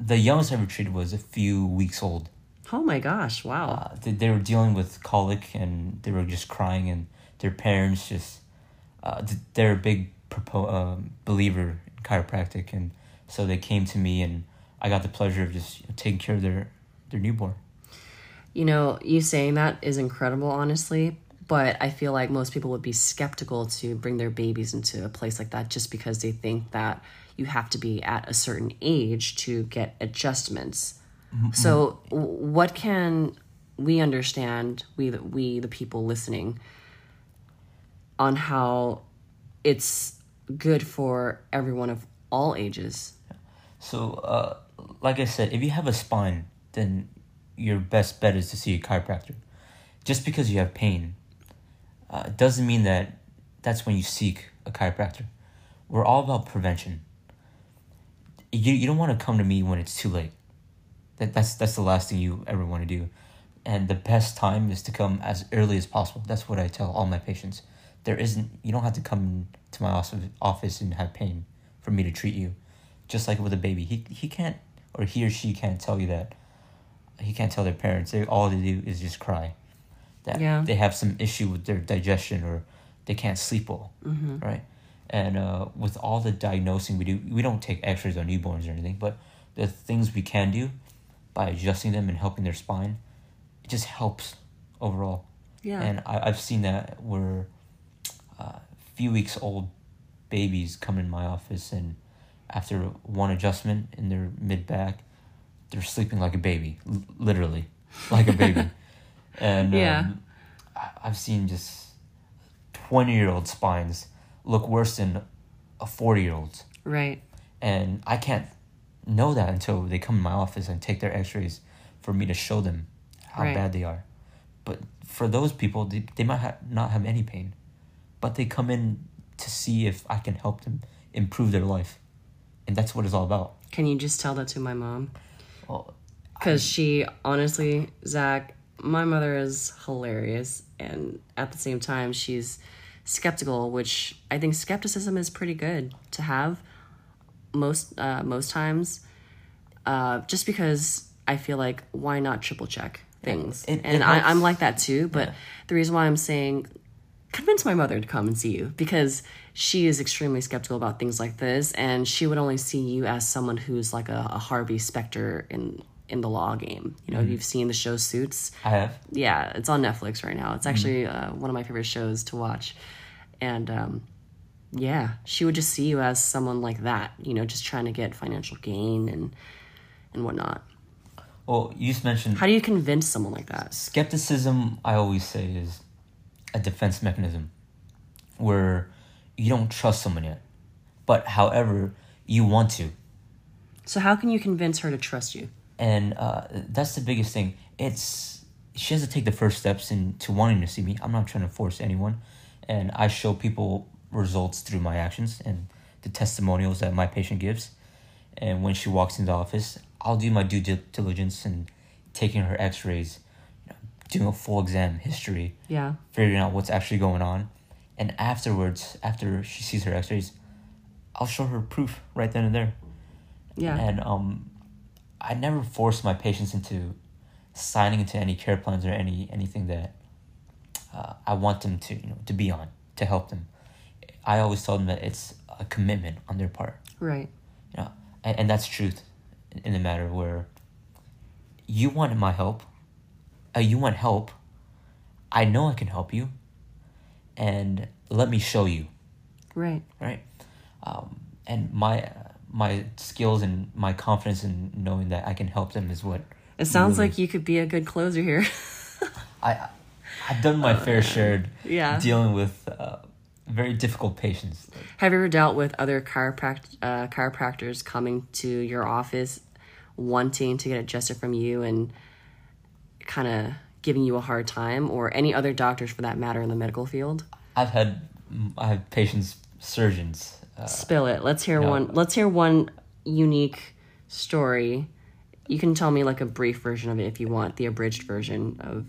The youngest I ever treated was a few weeks old. Oh my gosh! Wow. Uh, they, they were dealing with colic and they were just crying, and their parents just, uh, they're a big propo- um, believer in chiropractic, and so they came to me, and I got the pleasure of just taking care of their, their newborn. You know, you saying that is incredible, honestly. But I feel like most people would be skeptical to bring their babies into a place like that just because they think that you have to be at a certain age to get adjustments. So, what can we understand, we, the- we, the people listening, on how it's good for everyone of all ages? So, uh, like I said, if you have a spine, then your best bet is to see a chiropractor. Just because you have pain, uh, doesn't mean that that's when you seek a chiropractor. We're all about prevention. You, you don't want to come to me when it's too late. That that's that's the last thing you ever want to do, and the best time is to come as early as possible. That's what I tell all my patients. There isn't you don't have to come to my office office and have pain for me to treat you. Just like with a baby he he can't or he or she can't tell you that. He can't tell their parents. They all they do is just cry. That Yeah. they have some issue with their digestion or they can't sleep well right? And uh, with all the diagnosing we do we don't take x-rays on newborns or anything but the things we can do by adjusting them and helping their spine it just helps overall Yeah. and I, I've seen that where uh, few weeks old babies come in my office and after one adjustment in their mid back, they're sleeping like a baby, l- literally, like a baby. and Yeah. um, I- I've seen just twenty year old spines look worse than a forty year old's, right. and I can't know that until they come in my office and take their X rays for me to show them how Right. bad they are. but for those people, they, they might ha- not have any pain, but they come in to see if I can help them improve their life, and that's what it's all about. Can you just tell that to my mom? Well, Because she, honestly, Zak, my mother is hilarious. And at the same time, she's skeptical, which I think skepticism is pretty good to have most uh, most times. Uh, just because I feel like, why not triple check things? It- it and I, I'm like that too. But Yeah. the reason why I'm saying convince my mother to come and see you because she is extremely skeptical about things like this and she would only see you as someone who's like a, a harvey specter in in the law game you know you've seen the show suits I have. yeah it's on netflix right now it's actually uh, one of my favorite shows to watch and um, yeah she would just see you as someone like that you know just trying to get financial gain and and whatnot Well, you just mentioned how do you convince someone like that skepticism. I always say is a defense mechanism, where you don't trust someone yet, but however you want to, so how can you convince her to trust you and uh, that's the biggest thing. It's she has to take the first steps into wanting to see me. I'm not trying to force anyone, and I show people results through my actions and the testimonials that my patient gives. And when she walks into the office, I'll do my due diligence and taking her X-rays, doing a full exam history, yeah figuring out what's actually going on, and afterwards, after she sees her X-rays, I'll show her proof right then and there yeah and um, I never force my patients into signing into any care plans or any anything that uh, I want them to you know to be on to help them. I always tell them that it's a commitment on their part, right you know, and, and that's truth in the matter where you want my help, uh, you want help. I know I can help you, and let me show you right right? Um, and my my skills and my confidence in knowing that I can help them is what It sounds really- like you could be a good closer here. I I've done my fair share yeah. dealing with uh, very difficult patients. Have you ever dealt with other chiropract- uh, chiropractors coming to your office wanting to get adjusted from you and kind of giving you a hard time, or any other doctors for that matter in the medical field? I've had I have patients surgeons. Uh, Spill it. Let's hear one. Let's hear one unique story. You can tell me like a brief version of it if you want, the abridged version of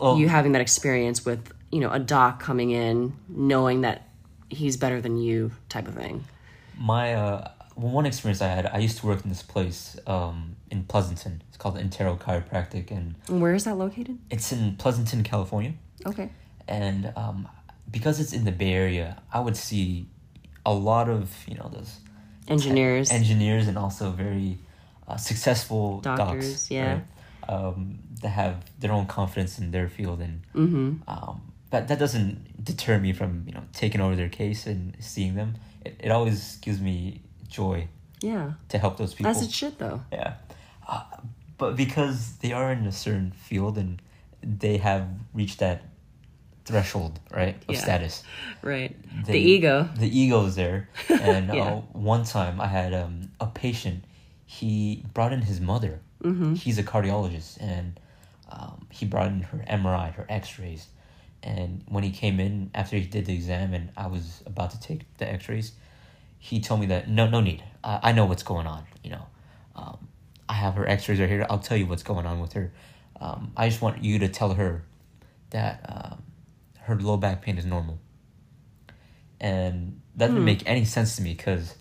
well, you having that experience with you know a doc coming in knowing that he's better than you type of thing. my uh, one experience I had, I used to work in this place um, in Pleasanton. It's called Intero Chiropractic, and where is that located? it's in Pleasanton, California. Okay. and um, because it's in the Bay Area, I would see a lot of you know those Engineers. engineers, and also very uh, successful Doctors, docs, yeah. right? Um, that have their own confidence in their field, and mm-hmm. um, but that doesn't deter me from you know taking over their case and seeing them. It, it always gives me joy Yeah. to help those people. As it should though. Yeah. Uh, but because they are in a certain field and they have reached that threshold, right, of Yeah. status. Right. they- the ego. The ego is there. And Yeah. uh, one time I had um, a patient, he brought in his mother. Mm-hmm. He's a cardiologist and um, he brought in her MRI, her x rays. And when he came in after he did the exam and I was about to take the x rays, he told me that no, no need. I, I know what's going on. You know, um, I have her x rays right here. I'll tell you what's going on with her. Um, I just want you to tell her that um, her low back pain is normal. And that didn't Hmm. make any sense to me because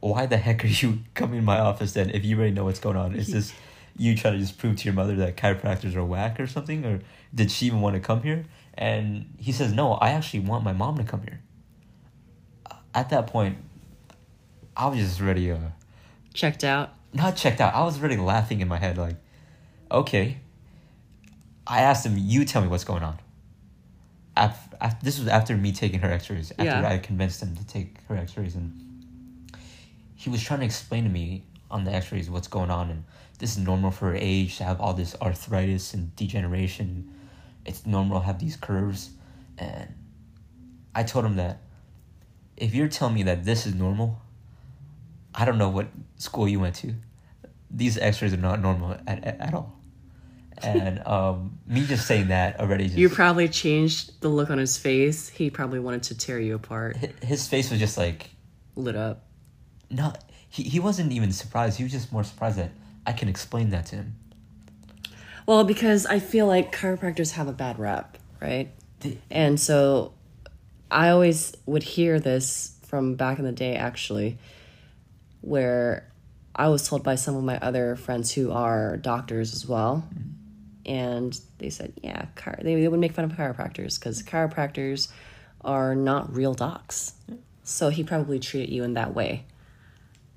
why the heck are you coming in my office then if you already know what's going on? Is this you trying to just prove to your mother that chiropractors are whack or something? Or did she even want to come here? And he says, no, I actually want my mom to come here. At that point, I was just ready, uh, Checked out. not checked out. I was already laughing in my head, like, okay. I asked him, you tell me what's going on. Af af this was after me taking her x-rays, after Yeah. I convinced him to take her x-rays. And he was trying to explain to me on the x-rays what's going on. And this is normal for her age to have all this arthritis and degeneration. It's normal to have these curves. And I told him that if you're telling me that this is normal, I don't know what school you went to. These x-rays are not normal at, at, at all. and um, me just saying that already just You probably changed the look on his face. He probably wanted to tear you apart. his face was just like Lit up. no he, he wasn't even surprised he was just more surprised that i can explain that to him Well, because I feel like chiropractors have a bad rep, right? And so I always would hear this from back in the day, actually, where I was told by some of my other friends who are doctors as well. And they said, yeah, chiro- they, they would make fun of chiropractors because chiropractors are not real docs. So he probably treated you in that way.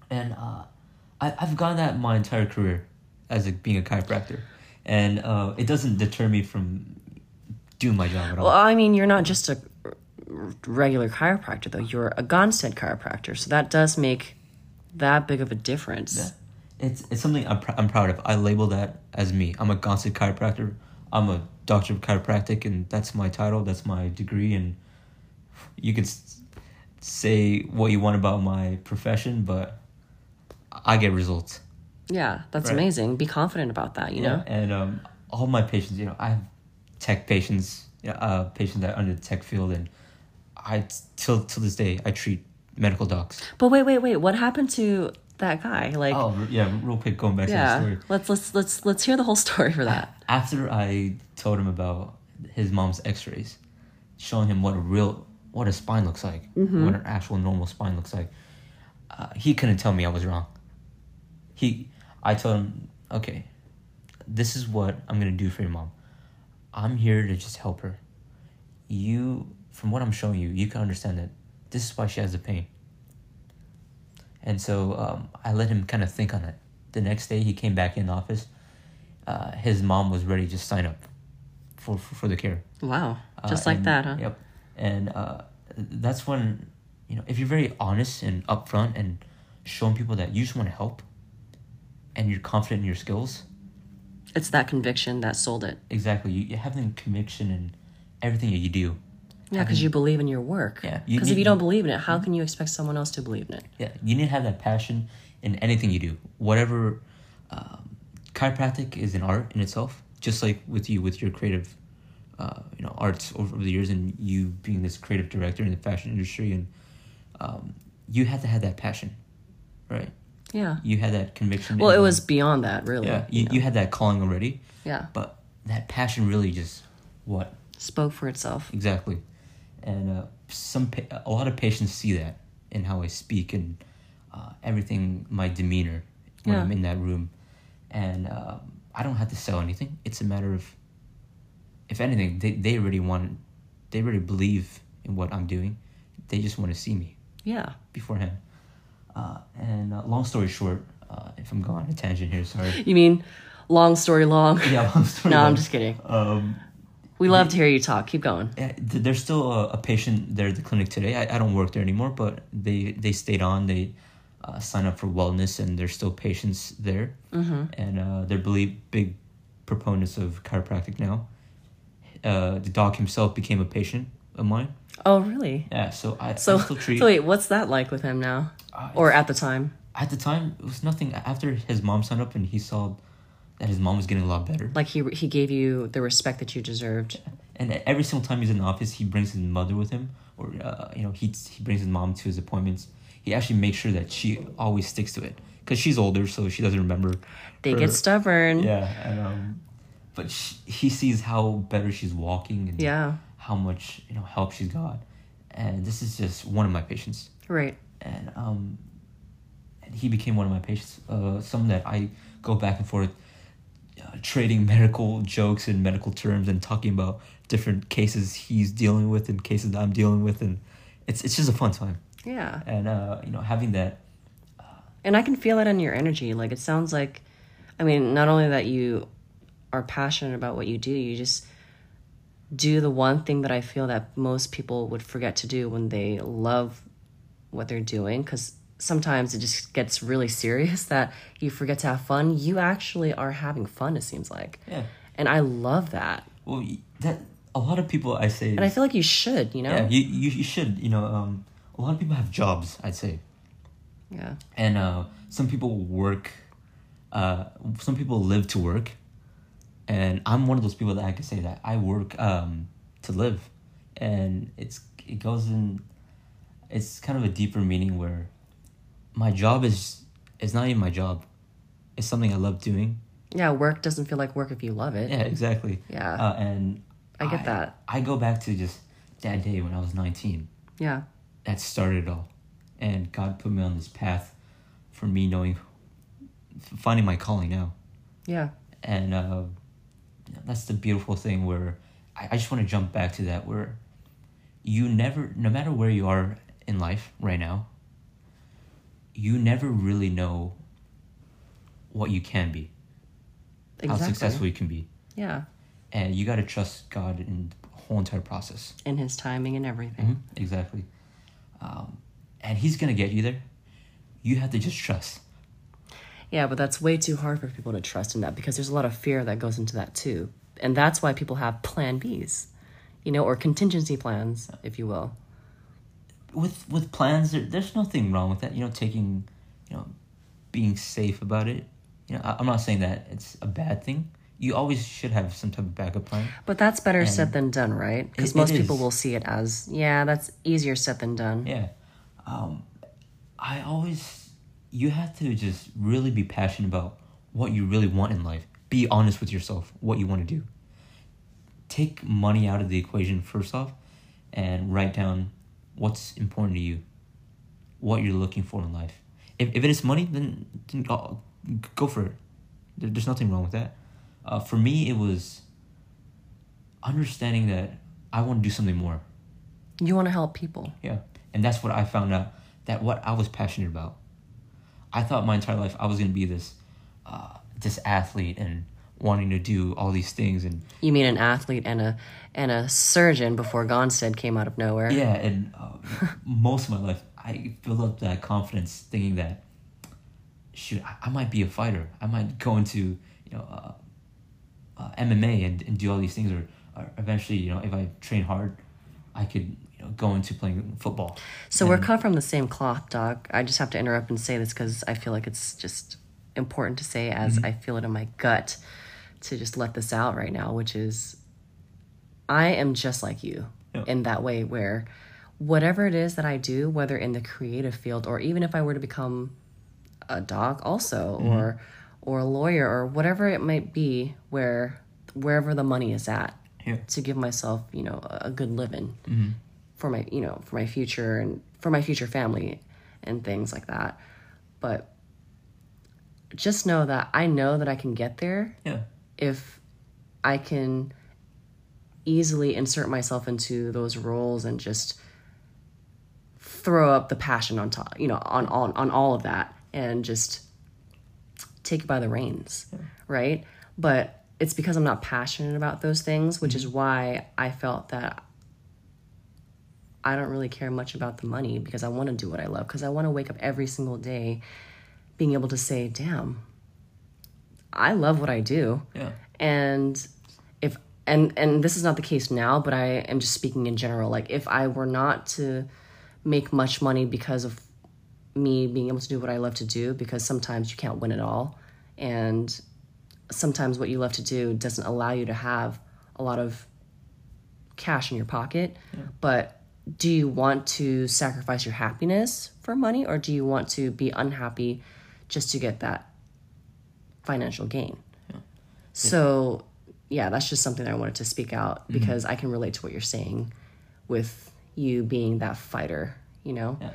and uh, I, I've gone that my entire career as a, being a chiropractor and uh, it doesn't deter me from doing my job at all Well, I mean, you're not just a regular chiropractor, though. You're a Gonstead chiropractor. So that does make that big of a difference. It's it's something I'm, pr- I'm proud of. I label that as me. I'm a Gonstead chiropractor. I'm a doctor of chiropractic, and that's my title. That's my degree, and you can s- say what you want about my profession, but I get results. Yeah, that's Right. amazing. Be confident about that, you know? and um, all my patients, you know, I have tech patients, uh, patients that are under the tech field, and I till till this day I treat medical docs. But wait, wait, wait. What happened to that guy? Like, Oh yeah, real quick, going back to the yeah. story. Let's let's let's let's hear the whole story for that. after I told him about his mom's X-rays, showing him what a real what a spine looks like, what an actual normal spine looks like, uh, he couldn't tell me I was wrong. He, I told him, okay, this is what I'm gonna do for your mom. I'm here to just help her. You, from what I'm showing you, you can understand that this is why she has the pain. And so um, I let him kind of think on it. The next day, he came back in the office uh, his mom was ready to sign up for for, for the care. Wow. Uh, Just like and- that, huh? Yep. And uh, that's when you know if you're very honest and upfront and showing people that you just want to help, and you're confident in your skills. It's that conviction that sold it. Exactly, you, you have the conviction in everything that you do. Yeah, because you believe in your work. Yeah, Because if you don't believe in it, how can you expect someone else to believe in it? Yeah, you need to have that passion in anything you do. Whatever, um, chiropractic is an art in itself. Just like with you, with your creative, uh, you know, arts over the years, and you being this creative director in the fashion industry, and um, you have to have that passion, right? Yeah. You had that conviction. Well, it was beyond that, really. Yeah, you, know? you had that calling already, yeah. but that passion really just what Spoke for itself. exactly, and uh, some pa- a lot of patients see that in how I speak and uh, everything, my demeanor when Yeah. I'm in that room, and um, I don't have to sell anything. It's a matter of, if anything, they they already want, they already believe in what I'm doing, they just want to see me Yeah. beforehand. Uh, and uh, long story short, uh, if I'm going on a tangent here, sorry. You mean long story long? yeah, long story. no, I'm just kidding. Um, We love to hear you talk. Keep going. Yeah, there's still a, a patient there at the clinic today. I, I don't work there anymore, but they they stayed on. They uh, sign up for wellness, and there's still patients there, mm-hmm. and uh, they're believe big proponents of chiropractic now. Uh, the doc himself became a patient of mine. Oh, really? Yeah, so I, So, I still treat. so wait, what's that like with him now? Uh, Or at the time? at the time, it was nothing. After his mom signed up, and he saw that his mom was getting a lot better. Like he he gave you the respect that you deserved. And every single time he's in the office, he brings his mother with him, or uh, you know, he he brings his mom to his appointments. He actually makes sure that she always sticks to it because she's older, so she doesn't remember. They her- get stubborn. Yeah, and, um, but she, he sees how better she's walking and Yeah. How much you know help she's got, and this is just one of my patients, Right. and um, and he became one of my patients. Uh, some that I go back and forth. Uh, trading medical jokes and medical terms and talking about different cases he's dealing with and cases that I'm dealing with and it's it's just a fun time Yeah. and uh, you know having that And I can feel it in your energy. Like it sounds like, I mean, not only that you are passionate about what you do, you just do the one thing that I feel that most people would forget to do when they love what they're doing. Because sometimes it just gets really serious that you forget to have fun. You actually are having fun, it seems like. yeah And I love that. well that a lot of people I say And I feel like you should, you know? yeah you, you you should you know um a lot of people have jobs I'd say yeah. and uh some people work uh some people live to work and I'm one of those people that I can say that I work um, to live, and it's it goes in. It's kind of a deeper meaning where my job is is not even my job. It's something I love doing. Yeah, work doesn't feel like work if you love it. Yeah, exactly. Yeah. Uh, and I get that. I go back to just that day when I was 19. Yeah. That started it all. And God put me on this path for me knowing, finding my calling now. Yeah. And uh, that's the beautiful thing where I, I just want to jump back to that where you never, no matter where you are in life right now, you never really know what you can be, Exactly. how successful you can be. Yeah. And you got to trust God in the whole entire process. In his timing and everything. Mhm, Exactly. Um, and He's going to get you there. You have to just trust. Yeah, but that's way too hard for people to trust in that because there's a lot of fear that goes into that too. And that's why people have plan Bs, you know, or contingency plans, if you will. with with plans there, there's nothing wrong with that you know taking you know being safe about it you know I, i'm not saying that it's a bad thing you always should have some type of backup plan But that's better And- said than done, right? Because most people will see it as, yeah, that's easier said than done. yeah um i always you have to just really be passionate about what you really want in life be honest with yourself what you want to do take money out of the equation first off and write down what's important to you what you're looking for in life if, if it is money then, then go, go for it there, there's nothing wrong with that uh, for me it was understanding that i want to do something more You want to help people. yeah. And that's what I found out that what I was passionate about. I thought my entire life I was going to be this uh, this athlete and wanting to do all these things and You mean an athlete and a and a surgeon before Gonstead came out of nowhere. yeah and uh, most of my life I built up that confidence thinking that shoot I, I might be a fighter I might go into you know uh, uh, MMA and, and do all these things or, or eventually you know if I train hard I could you know go into playing football So we're cut from the same cloth, Doc. I just have to interrupt and say this because I feel like it's just important to say as Mm-hmm. I feel it in my gut to just let this out right now, which is I am just like you Yeah. in that way where whatever it is that I do, whether in the creative field or even if I were to become a doc also Mm-hmm. or or a lawyer or whatever it might be where wherever the money is at Yeah. to give myself, you know, a good living Mm-hmm. for my, you know, for my future and for my future family and things like that. But just know that I know that I can get there yeah. if I can easily insert myself into those roles and just throw up the passion on top, you know, on on on all of that and just take it by the reins, right? But it's because I'm not passionate about those things, which is mm-hmm. why I felt that I don't really care much about the money because I want to do what I love because I want to wake up every single day being able to say, "Damn, I love what I do." yeah. And if and and this is not the case now but i am just speaking in general. Like if i were not to make much money because of me being able to do what i love to do because sometimes you can't win it all and sometimes what you love to do doesn't allow you to have a lot of cash in your pocket but do you want to sacrifice your happiness for money or do you want to be unhappy just to get that financial gain so, yeah, that's just something that I wanted to speak out because I can relate to what you're saying with you being that fighter, you know? yeah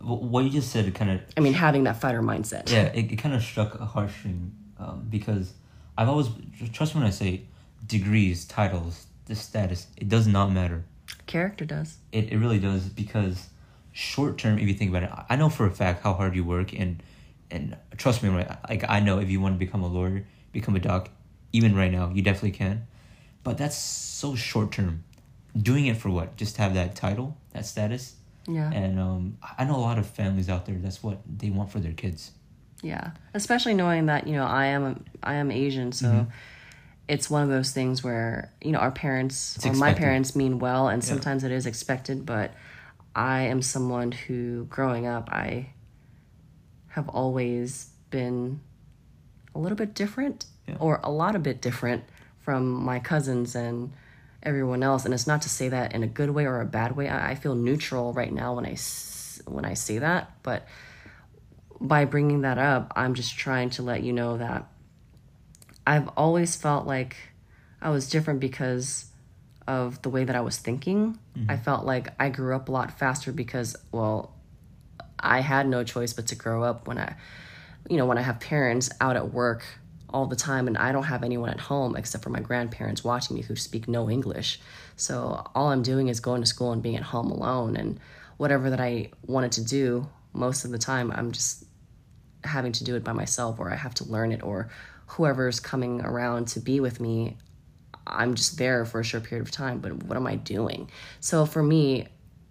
Wh- what you just said kind of I mean, having that fighter mindset. yeah, it, it kind of struck a heartstring um, because I've always trust me when I say degrees, titles, the status. It does not matter. Character does. It it really does because short term, if you think about it, I know for a fact how hard you work and and trust me. Like I know if you want to become a lawyer, become a doc, even right now, you definitely can. But that's so short term. Doing it for what? Just to have that title, that status. Yeah. And um, I know a lot of families out there. That's what they want for their kids. Yeah. Especially knowing that, you know, I am I am Asian, so it's one of those things where, you know, our parents It's or my parents mean well and sometimes it is expected, but I am someone who growing up I have always been a little bit different Yeah. or a lot a bit different from my cousins and everyone else. And it's not to say that in a good way or a bad way. I, I feel neutral right now when i when I say that, but by bringing that up, I'm just trying to let you know that I've always felt like I was different because of the way that I was thinking. Mm-hmm. I felt like I grew up a lot faster because, well, I had no choice but to grow up when I, you know, when I have parents out at work all the time and I don't have anyone at home except for my grandparents watching me who speak no English. So all I'm doing is going to school and being at home alone and whatever that I wanted to do most of the time I'm just having to do it by myself or I have to learn it or whoever's coming around to be with me I'm just there for a short period of time but what am I doing so for me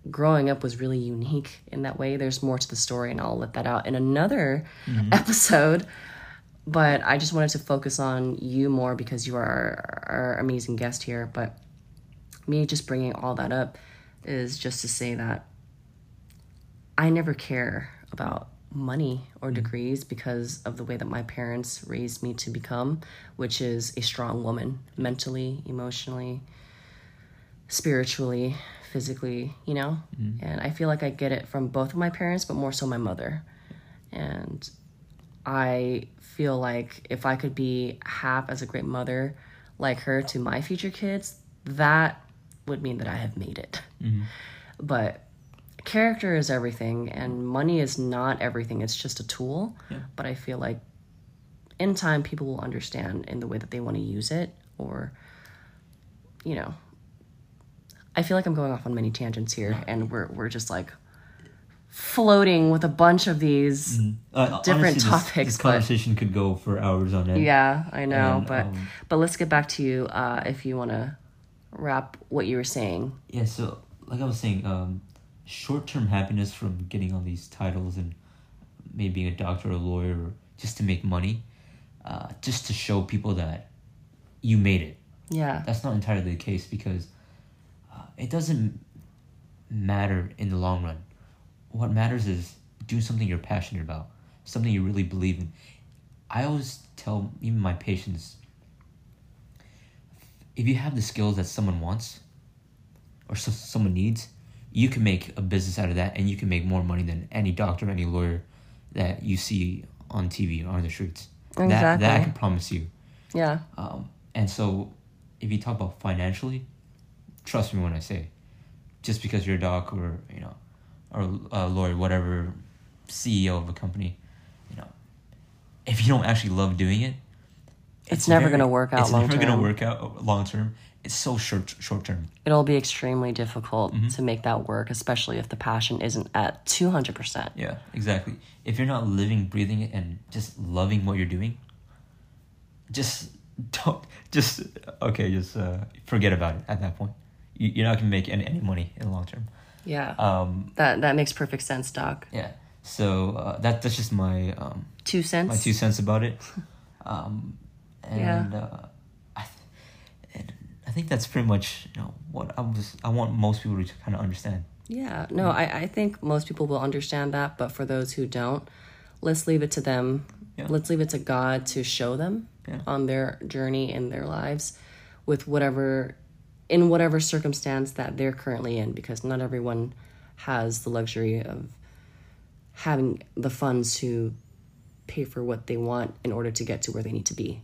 growing up was really unique in that way. There's more to the story and I'll let that out in another mm-hmm. episode. But I just wanted to focus on you more because you are our, our amazing guest here. But me just bringing all that up is just to say that I never care about money or mm-hmm. degrees because of the way that my parents raised me to become, which is a strong woman mentally, emotionally, spiritually, physically, you know? Mm-hmm. And I feel like I get it from both of my parents, but more so my mother. And I feel like if I could be half as a great mother like her to my future kids, that would mean that I have made it. Mm-hmm. But character is everything, and money is not everything. It's just a tool. But I feel like in time, people will understand in the way that they want to use it, or, you know. I feel like I'm going off on many tangents here, and we're we're just like floating with a bunch of these. Uh, Different honestly, topics, This, but- conversation could go for hours on end. Yeah, I know, And, but um, but let's get back to you uh, if you want to wrap what you were saying. Yeah, so like I was saying, um, short-term happiness from getting all these titles and maybe being a doctor or a lawyer or just to make money, uh, just to show people that you made it. Yeah, That's not entirely the case because it doesn't matter in the long run. What matters is doing something you're passionate about, something you really believe in. I always tell even my patients if you have the skills that someone wants or so, someone needs, you can make a business out of that and you can make more money than any doctor, any lawyer that you see on TV or on the streets. That, that I can promise you. yeah, Um, and so, if you talk about financially, trust me when I say, just because you're a doc or you know, or a lawyer, whatever, CEO of a company, you know, if you don't actually love doing it, It's never gonna work out long term. It's never long-term. gonna work out long term. It's so short short term. it'll be extremely difficult Mm-hmm. to make that work, especially if the passion isn't at two hundred percent. Yeah, exactly. If you're not living, breathing it, and just loving what you're doing, just don't just okay. Just uh, forget about it at that point. You, you're not gonna make any, any money in the long term. Yeah, Um, that that makes perfect sense, Doc. yeah. So uh, that that's just my um, Two cents. my two cents about it. Um, Yeah. and uh, I, th- and I think that's pretty much you know what I was. I want most people to kind of understand. Yeah, no, I, I think most people will understand that, but for those who don't, let's leave it to them. Yeah. Let's leave it to God to show them Yeah. on their journey in their lives with whatever, in whatever circumstance that they're currently in, because not everyone has the luxury of having the funds to pay for what they want in order to get to where they need to be.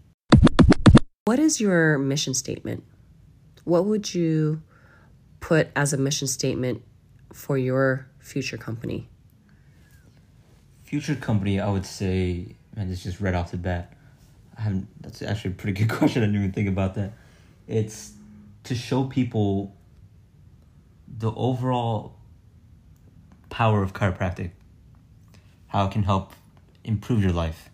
What is your mission statement? What would you put as a mission statement for your future company? Future company, I would say, man, this just right off the bat. I haven't. That's actually a pretty good question. I didn't even think about that. It's to show people the overall power of chiropractic, how it can help improve your life.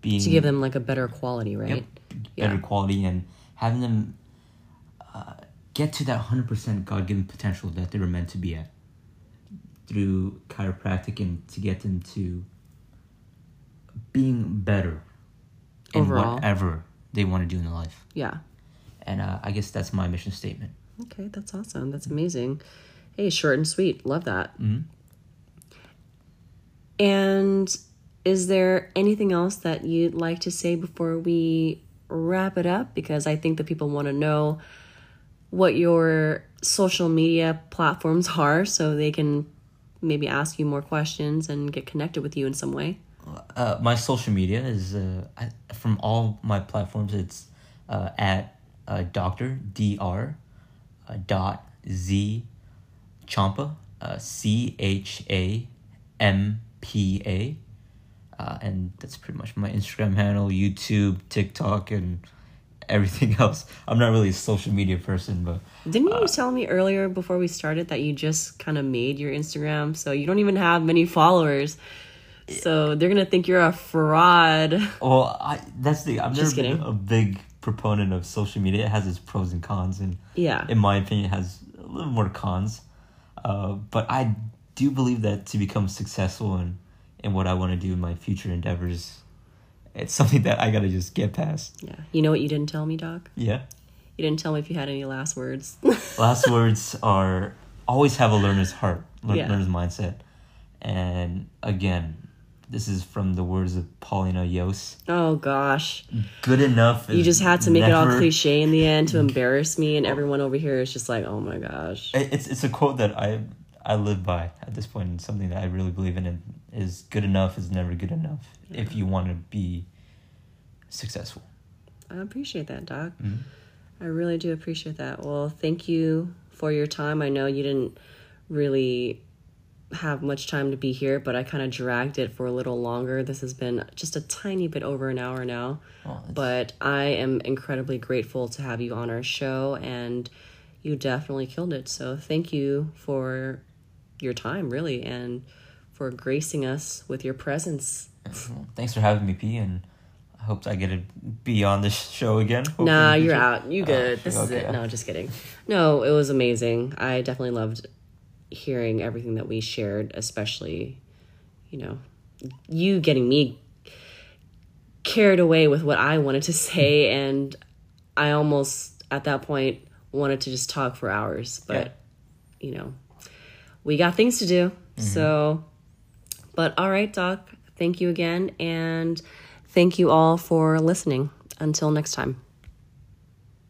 Being To give them like a better quality, right? Yep. better quality and having them uh, get to that 100% god-given potential that they were meant to be at through chiropractic and to get them to being better in Overall. whatever they want to do in their life Yeah. And uh, i guess that's my mission statement Okay, that's awesome. That's amazing. Hey, short and sweet. Love that. Mhm. And is there anything else that you'd like to say before we wrap it up? Because I think that people want to know what your social media platforms are so they can maybe ask you more questions and get connected with you in some way. Uh, my social media is uh, I, from all my platforms. It's uh, at uh, Doctor Dr. Uh, dot Z Champa uh, C H A M P A, uh, and that's pretty much my Instagram handle, YouTube, TikTok, and everything else. I'm not really a social media person, but Didn't you tell me earlier before we started that you just kind of made your Instagram so you don't even have many followers? So they're gonna think you're a fraud. well, I that's the never Just kidding. a big proponent of social media. It has its pros and cons, and Yeah. in my opinion, it has a little more cons. Uh, but I do believe that to become successful in in what I want to do in my future endeavors, it's something that I gotta just get past. Yeah. You know what you didn't tell me, Doc? Yeah. You didn't tell me if you had any last words. Last words are always have a learner's heart, lear- Yeah. learner's mindset. And again, this is from the words of Paulina Yos. oh gosh. Good enough. You just had to make it all cliche in the end to embarrass me, and everyone over here is just like, oh my gosh. It's it's a quote that I I live by at this point. and something that I really believe in. And is good enough is never good enough if you want to be successful. I appreciate that, Doc. Mhm. I really do appreciate that. Well, thank you for your time. I know you didn't really have much time to be here, but I kind of dragged it for a little longer. This has been just a tiny bit over an hour now. It's- But I am incredibly grateful to have you on our show, and you definitely killed it. So thank you for your time, really, and for gracing us with your presence. thanks for having me, P. And I hope I get to be on this show again. hopefully Nah, you're out. You Oh, good. this is okay. it. No, just kidding. No, it was amazing. I definitely loved hearing everything that we shared, especially, you know, you getting me carried away with what I wanted to say. Mm-hmm. And I almost, at that point, wanted to just talk for hours. But, you know, we got things to do. Mm-hmm. So, but all right, Doc, thank you again. And thank you all for listening. Until next time.